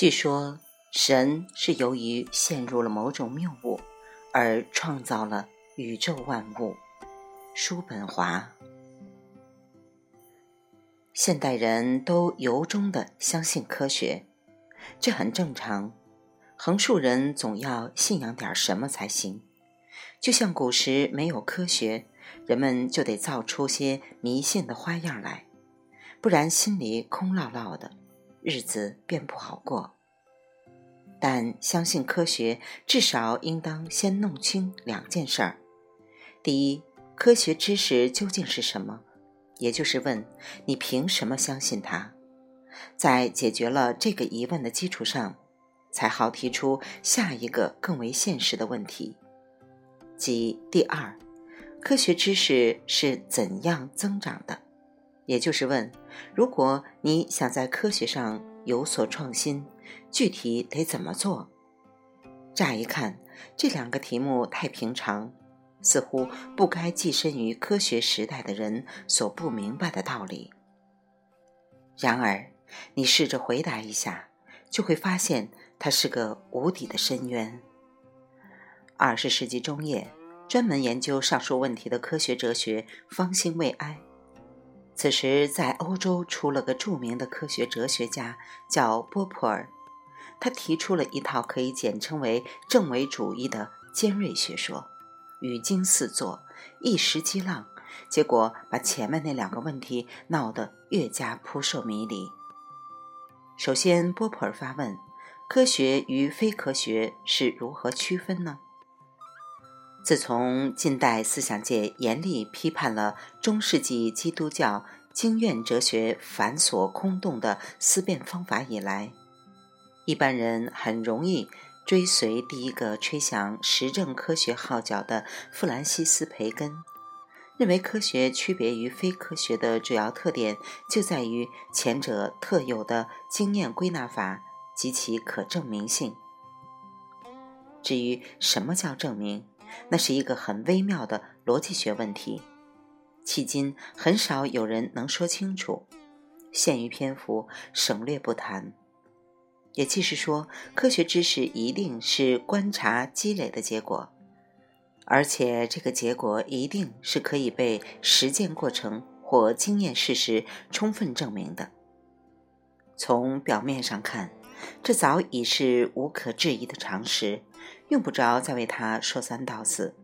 据说神是由于陷入了某种谬误而创造了宇宙万物。叔本华。现代人都由衷的相信科学，这很正常。横竖人总要信仰点什么才行。就像古时没有科学，人们就得造出些迷信的花样来，不然心里空落落的，日子便不好过。但相信科学，至少应当先弄清两件事儿：第一，科学知识究竟是什么？也就是问你凭什么相信它？在解决了这个疑问的基础上，才好提出下一个更为现实的问题，即第二，科学知识是怎样增长的？也就是问，如果你想在科学上有所创新，具体得怎么做？乍一看，这两个题目太平常。似乎不该寄身于科学时代的人所不明白的道理。然而，你试着回答一下，就会发现它是个无底的深渊。二十世纪中叶，专门研究上述问题的科学哲学方兴未艾。此时，在欧洲出了个著名的科学哲学家，叫波普尔。他提出了一套可以简称为正伪主义的尖锐学说。语惊四座，一时激浪，结果把前面那两个问题闹得越加扑朔迷离。首先，波普尔发问：科学与非科学是如何区分呢？自从近代思想界严厉批判了中世纪基督教经验哲学繁琐空洞的思辨方法以来，一般人很容易。追随第一个吹响实证科学号角的弗兰西斯·培根，认为科学区别于非科学的主要特点就在于前者特有的经验归纳法及其可证明性。至于什么叫证明，那是一个很微妙的逻辑学问题，迄今很少有人能说清楚。限于篇幅，省略不谈。也即是说，科学知识一定是观察积累的结果，而且这个结果一定是可以被实践过程或经验事实充分证明的。从表面上看，这早已是无可置疑的常识，用不着再为他说三道四。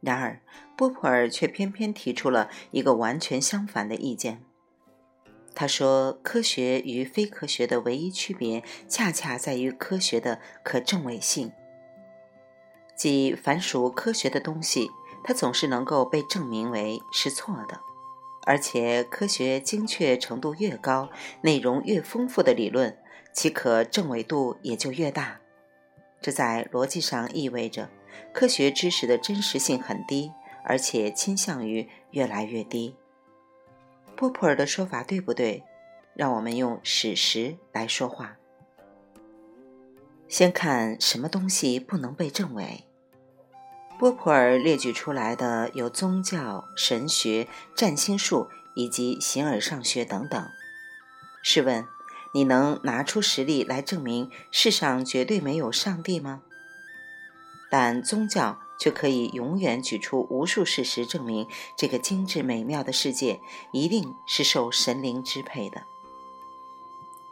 然而，波普尔却偏偏提出了一个完全相反的意见。他说：“科学与非科学的唯一区别，恰恰在于科学的可证伪性。即凡属科学的东西，它总是能够被证明为是错的，而且科学精确程度越高，内容越丰富的理论，其可证伪度也就越大。这在逻辑上意味着，科学知识的真实性很低，而且倾向于越来越低。”波普尔的说法对不对？让我们用史实来说话。先看什么东西不能被证伪。波普尔列举出来的有宗教、神学、占星术以及形而上学等等。试问，你能拿出实例来证明世上绝对没有上帝吗？但宗教。却可以永远举出无数事实证明，这个精致美妙的世界一定是受神灵支配的。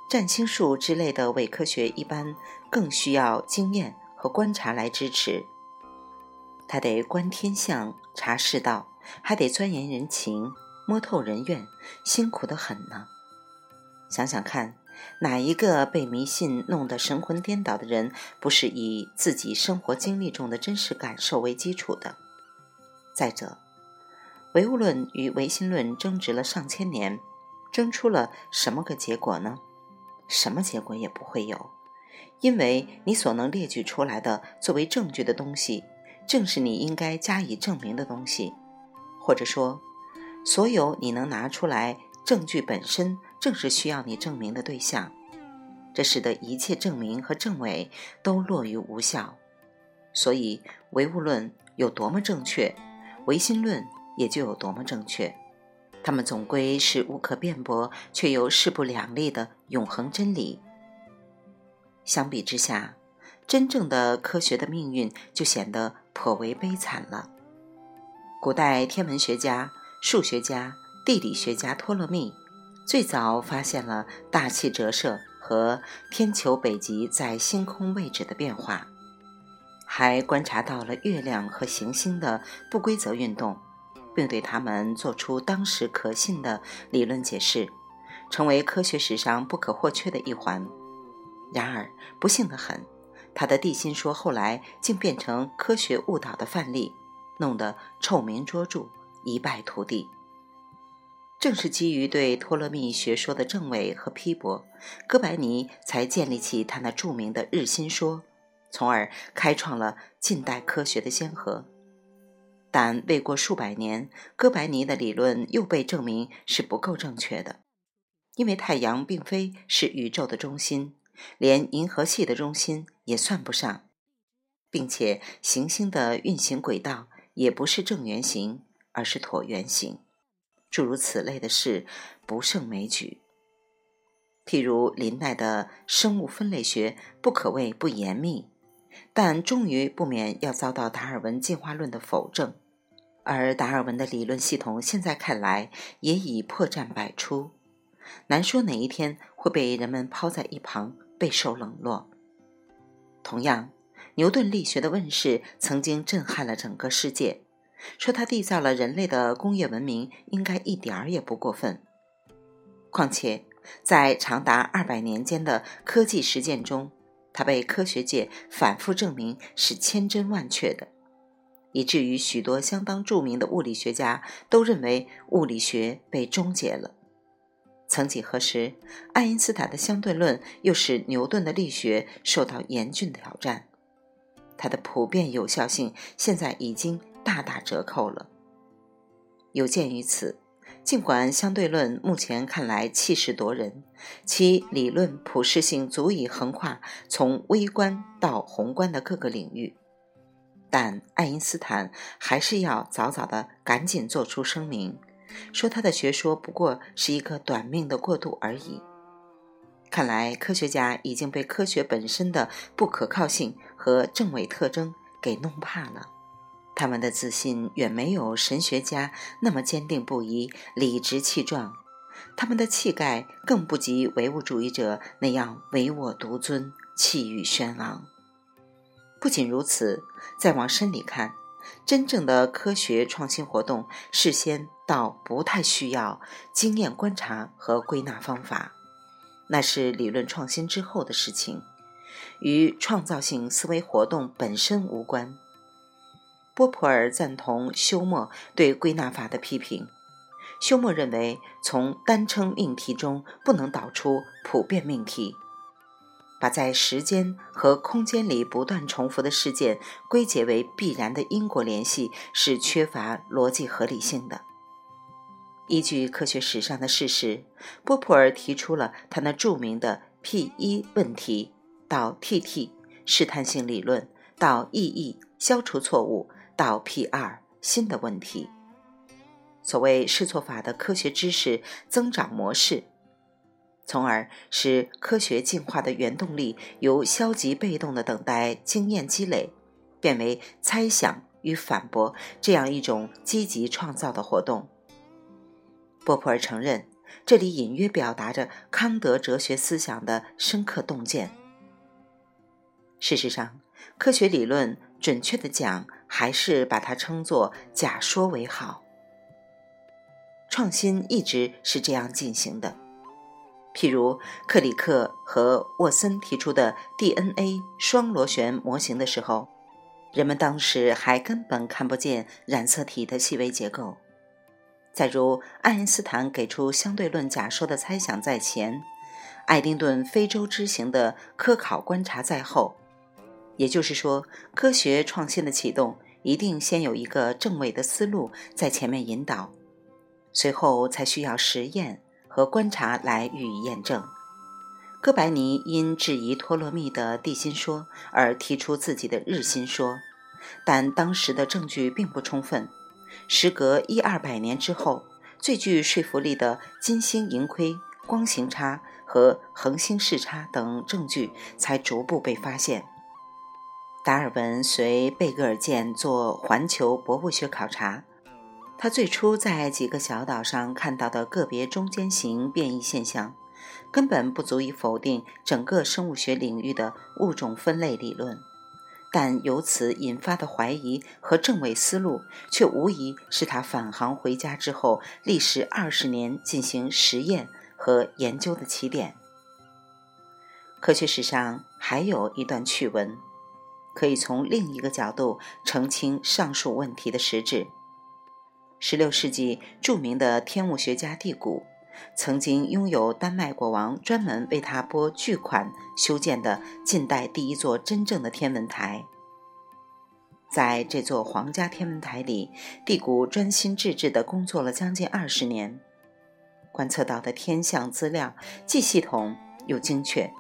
占星术之类的伪科学一般更需要经验和观察来支持。他得观天象、查世道，还得钻研人情、摸透人怨，辛苦得很呢。想想看。哪一个被迷信弄得神魂颠倒的人，不是以自己生活经历中的真实感受为基础的？再者，唯物论与唯心论争执了上千年，争出了什么个结果呢？什么结果也不会有，因为你所能列举出来的作为证据的东西，正是你应该加以证明的东西，或者说，所有你能拿出来证据本身。正是需要你证明的对象，这使得一切证明和证伪都落于无效。所以，唯物论有多么正确，唯心论也就有多么正确。他们总归是无可辩驳却又势不两立的永恒真理。相比之下，真正的科学的命运就显得颇为悲惨了。古代天文学家、数学家、地理学家托勒密最早发现了大气折射和天球北极在星空位置的变化，还观察到了月亮和行星的不规则运动，并对它们做出当时可信的理论解释，成为科学史上不可或缺的一环。然而，不幸的很，他的地心说后来竟变成科学误导的范例，弄得臭名卓著，一败涂地。正是基于对托勒密学说的证伪和批驳，哥白尼才建立起他那著名的日心说，从而开创了近代科学的先河。但未过数百年，哥白尼的理论又被证明是不够正确的，因为太阳并非是宇宙的中心。连银河系的中心也算不上，并且行星的运行轨道也不是正圆形，而是椭圆形。诸如此类的事不胜枚举。譬如林奈的生物分类学不可谓不严密，但终于不免要遭到达尔文进化论的否证，而达尔文的理论系统现在看来也已破绽百出，难说哪一天会被人们抛在一旁。备受冷落。同样，牛顿力学的问世曾经震撼了整个世界，说他缔造了人类的工业文明，应该一点儿也不过分。况且，在长达二百年间的科技实践中，他被科学界反复证明是千真万确的，以至于许多相当著名的物理学家都认为物理学被终结了。曾几何时，爱因斯坦的相对论又使牛顿的力学受到严峻挑战。它的普遍有效性现在已经大打折扣了。有鉴于此，尽管相对论目前看来气势夺人，其理论普适性足以横跨从微观到宏观的各个领域，但爱因斯坦还是要早早的赶紧做出声明。说他的学说不过是一个短命的过渡而已。看来科学家已经被科学本身的不可靠性和正伪特征给弄怕了，他们的自信远没有神学家那么坚定不移、理直气壮，他们的气概更不及唯物主义者那样唯我独尊、气宇轩昂。不仅如此，再往深里看。真正的科学创新活动，事先倒不太需要经验观察和归纳方法，那是理论创新之后的事情，与创造性思维活动本身无关。波普尔赞同休谟对归纳法的批评，休谟认为从单称命题中不能导出普遍命题。把在时间和空间里不断重复的事件归结为必然的因果联系，是缺乏逻辑合理性的。依据科学史上的事实，波普尔提出了他那著名的 P 一问题到 T-T 试探性理论到 E-E 消除错误到 P 二新的问题。所谓试错法的科学知识增长模式。从而使科学进化的原动力由消极被动的等待经验积累，变为猜想与反驳这样一种积极创造的活动。波普尔承认，这里隐约表达着康德哲学思想的深刻洞见。事实上，科学理论准确的讲，还是把它称作假说为好。创新一直是这样进行的。譬如克里克和沃森提出的 DNA 双螺旋模型的时候，人们当时还根本看不见染色体的细微结构。再如爱因斯坦给出相对论假说的猜想在前，爱丁顿非洲之行的科考观察在后。也就是说，科学创新的启动一定先有一个正位的思路在前面引导，随后才需要实验。和观察来予以验证。哥白尼因质疑托勒密的地心说而提出自己的日心说，但当时的证据并不充分。时隔一二百年之后，最具说服力的金星盈亏、光行差和恒星视差等证据才逐步被发现。达尔文随贝格尔舰做环球博物学考察，他最初在几个小岛上看到的个别中间型变异现象，根本不足以否定整个生物学领域的物种分类理论。但由此引发的怀疑和证伪思路，却无疑是他返航回家之后历时二十年进行实验和研究的起点。科学史上还有一段趣闻。可以从另一个角度澄清上述问题的实质。16世纪著名的天文学家蒂谷，曾经拥有丹麦国王专门为他拨巨款修建的近代第一座真正的天文台。在这座皇家天文台里，蒂谷专心致志地工作了将近二十年，观测到的天象资料既系统又精确。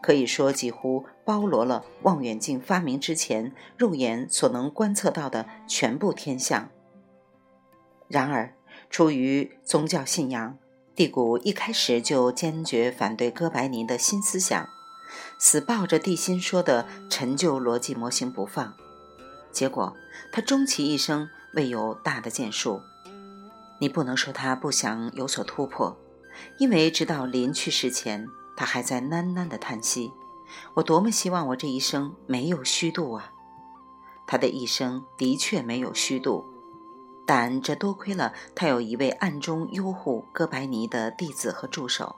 可以说，几乎包罗了望远镜发明之前肉眼所能观测到的全部天象。然而，出于宗教信仰，蒂谷一开始就坚决反对哥白尼的新思想，死抱着地心说的陈旧逻辑模型不放。结果，他终其一生未有大的建树。你不能说他不想有所突破，因为直到临去世前。他还在喃喃的叹息：“我多么希望我这一生没有虚度啊！”他的一生的确没有虚度，但这多亏了他有一位暗中拥护哥白尼的弟子和助手，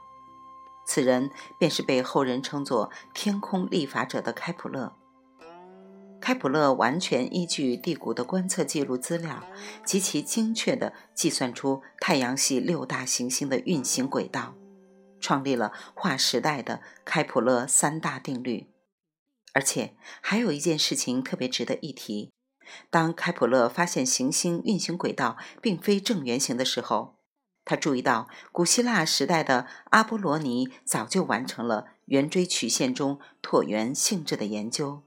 此人便是被后人称作“天空立法者”的开普勒。开普勒完全依据地谷的观测记录资料，极其精确地计算出太阳系六大行星的运行轨道。创立了划时代的开普勒三大定律，而且还有一件事情特别值得一提：当开普勒发现行星运行轨道并非正圆形的时候，他注意到古希腊时代的阿波罗尼早就完成了圆锥曲线中椭圆性质的研究，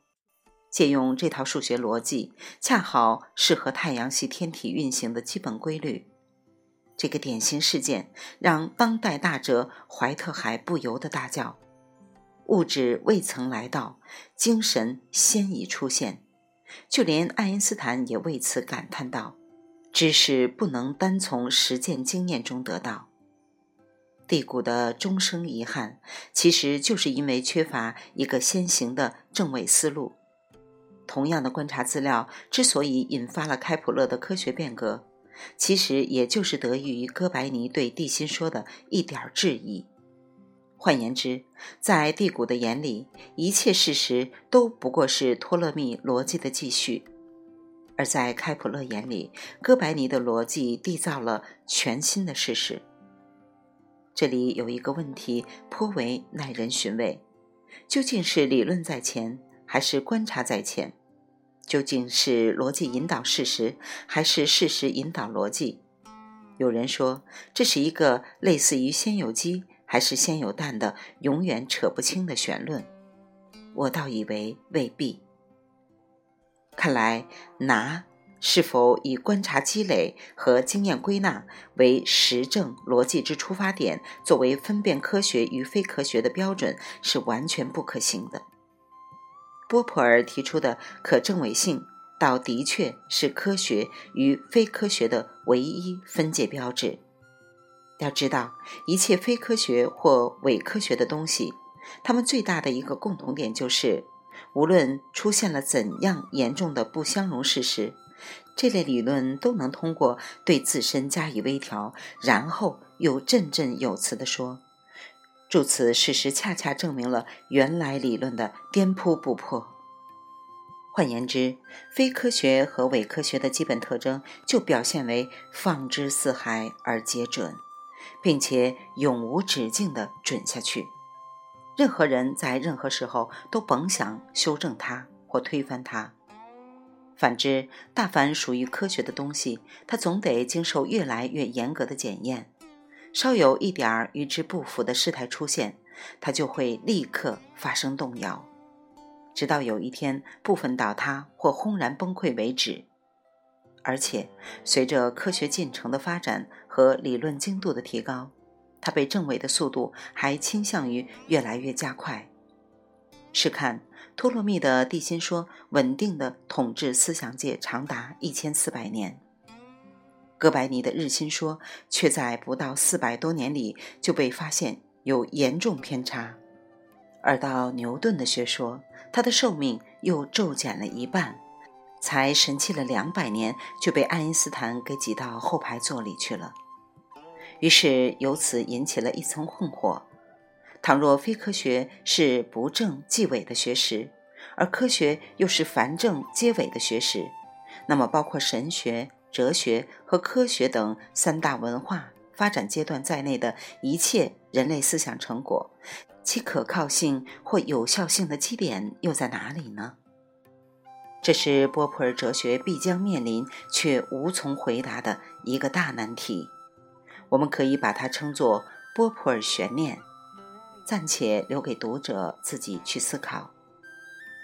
借用这套数学逻辑，恰好适合太阳系天体运行的基本规律。这个典型事件让当代大哲怀特海不由得大叫：“物质未曾来到，精神先已出现。”就连爱因斯坦也为此感叹道：“知识不能单从实践经验中得到。”蒂谷的终生遗憾，其实就是因为缺乏一个先行的正位思路。同样的观察资料之所以引发了开普勒的科学变革。其实也就是得益于哥白尼对地心说的一点质疑。换言之，在蒂谷的眼里，一切事实都不过是托勒密逻辑的继续；而在开普勒眼里，哥白尼的逻辑缔造了全新的事实。这里有一个问题颇为耐人寻味：究竟是理论在前，还是观察在前？究竟是逻辑引导事实，还是事实引导逻辑？有人说这是一个类似于“先有鸡还是先有蛋”的永远扯不清的玄论。我倒以为未必。看来，拿是否以观察积累和经验归纳为实证逻辑之出发点，作为分辨科学与非科学的标准，是完全不可行的。波普尔提出的可证伪性，倒的确是科学与非科学的唯一分界标志。要知道，一切非科学或伪科学的东西，它们最大的一个共同点就是，无论出现了怎样严重的不相容事实，这类理论都能通过对自身加以微调，然后又振振有词地说。注此事实，恰恰证明了原来理论的颠扑不破。换言之，非科学和伪科学的基本特征就表现为放之四海而皆准，并且永无止境地准下去。任何人在任何时候都甭想修正它或推翻它。反之，大凡属于科学的东西，它总得经受越来越严格的检验。稍有一点儿与之不符的事态出现，它就会立刻发生动摇，直到有一天部分倒塌或轰然崩溃为止。而且，随着科学进程的发展和理论精度的提高，它被证伪的速度还倾向于越来越加快。试看托勒密的地心说，稳定的统治思想界长达一千四百年；哥白尼的日心说，却在不到四百多年里就被发现有严重偏差；而到牛顿的学说，他的寿命又骤减了一半，才神气了两百年，就被爱因斯坦给挤到后排座里去了。于是由此引起了一层困惑：倘若非科学是不正即伪的学识，而科学又是凡正皆伪的学识，那么包括神学、哲学和科学等三大文化发展阶段在内的一切人类思想成果，其可靠性或有效性的基点又在哪里呢？这是波普尔哲学必将面临却无从回答的一个大难题。我们可以把它称作波普尔悬念，暂且留给读者自己去思考。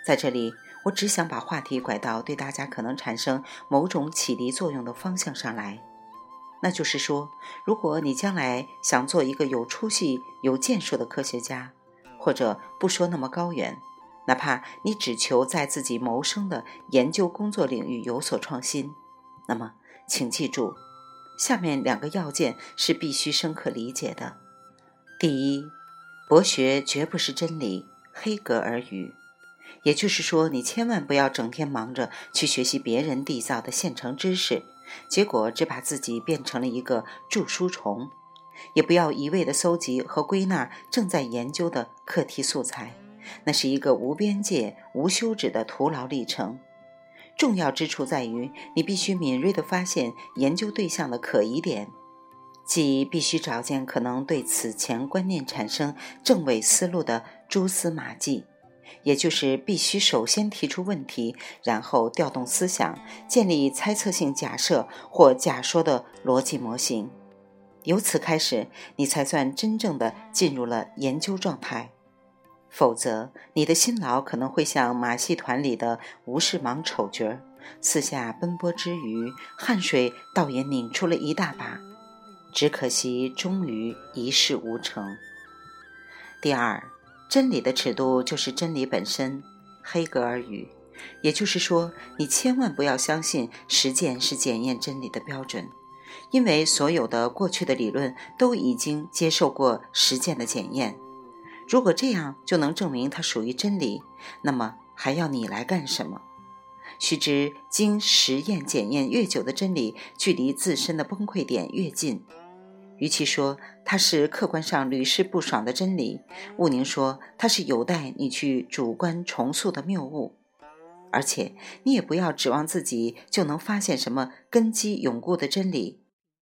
在这里，我只想把话题拐到对大家可能产生某种启迪作用的方向上来。那就是说，如果你将来想做一个有出息、有建树的科学家，或者不说那么高远，哪怕你只求在自己谋生的研究工作领域有所创新，那么，请记住。下面两个要件是必须深刻理解的：第一，博学绝不是真理，黑格尔语。也就是说，你千万不要整天忙着去学习别人缔造的现成知识，结果只把自己变成了一个著书虫；也不要一味的搜集和归纳正在研究的课题素材，那是一个无边界、无休止的徒劳历程。重要之处在于，你必须敏锐地发现研究对象的可疑点，即必须找见可能对此前观念产生正伪思路的蛛丝马迹，也就是必须首先提出问题，然后调动思想，建立猜测性假设或假说的逻辑模型。由此开始，你才算真正的进入了研究状态。否则，你的辛劳可能会像马戏团里的吴世忙丑角儿，四下奔波之余，汗水倒也拧出了一大把。只可惜，终于一事无成。第二，真理的尺度就是真理本身。黑格尔语，也就是说，你千万不要相信实践是检验真理的标准，因为所有的过去的理论都已经接受过实践的检验。如果这样就能证明它属于真理，那么还要你来干什么？须知，经实验检验越久的真理，距离自身的崩溃点越近。与其说它是客观上屡试不爽的真理，毋宁说它是有待你去主观重塑的谬误。而且，你也不要指望自己就能发现什么根基永固的真理。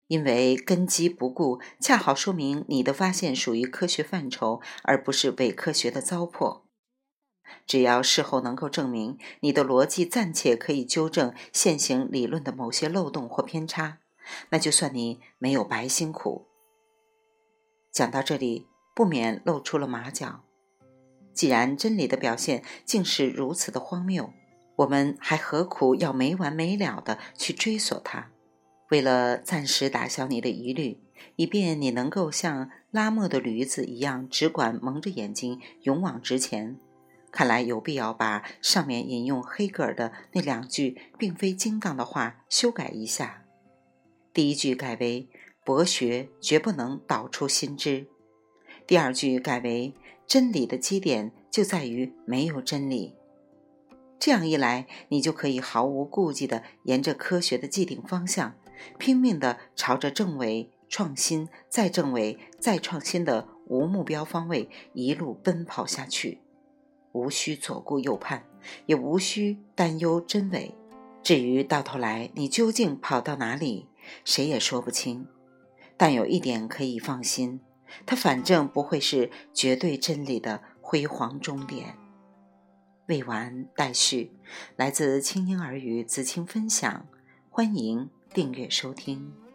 因为根基不固，恰好说明你的发现属于科学范畴，而不是伪科学的糟粕。只要事后能够证明你的逻辑暂且可以纠正现行理论的某些漏洞或偏差，那就算你没有白辛苦。讲到这里，不免露出了马脚。既然真理的表现竟是如此的荒谬，我们还何苦要没完没了的去追索它？为了暂时打消你的疑虑，以便你能够像拉磨的驴子一样只管蒙着眼睛勇往直前，看来有必要把上面引用黑格尔的那两句并非精当的话修改一下。第一句改为“博学绝不能导出新知”，第二句改为“真理的基点就在于没有真理”。这样一来，你就可以毫无顾忌地沿着科学的既定方向。拼命地朝着正伪、创新、再正伪、再创新的无目标方位一路奔跑下去，无需左顾右盼，也无需担忧真伪。至于到头来你究竟跑到哪里，谁也说不清。但有一点可以放心，它反正不会是绝对真理的辉煌终点。未完待续，来自青音儿语子青分享，欢迎。订阅收听。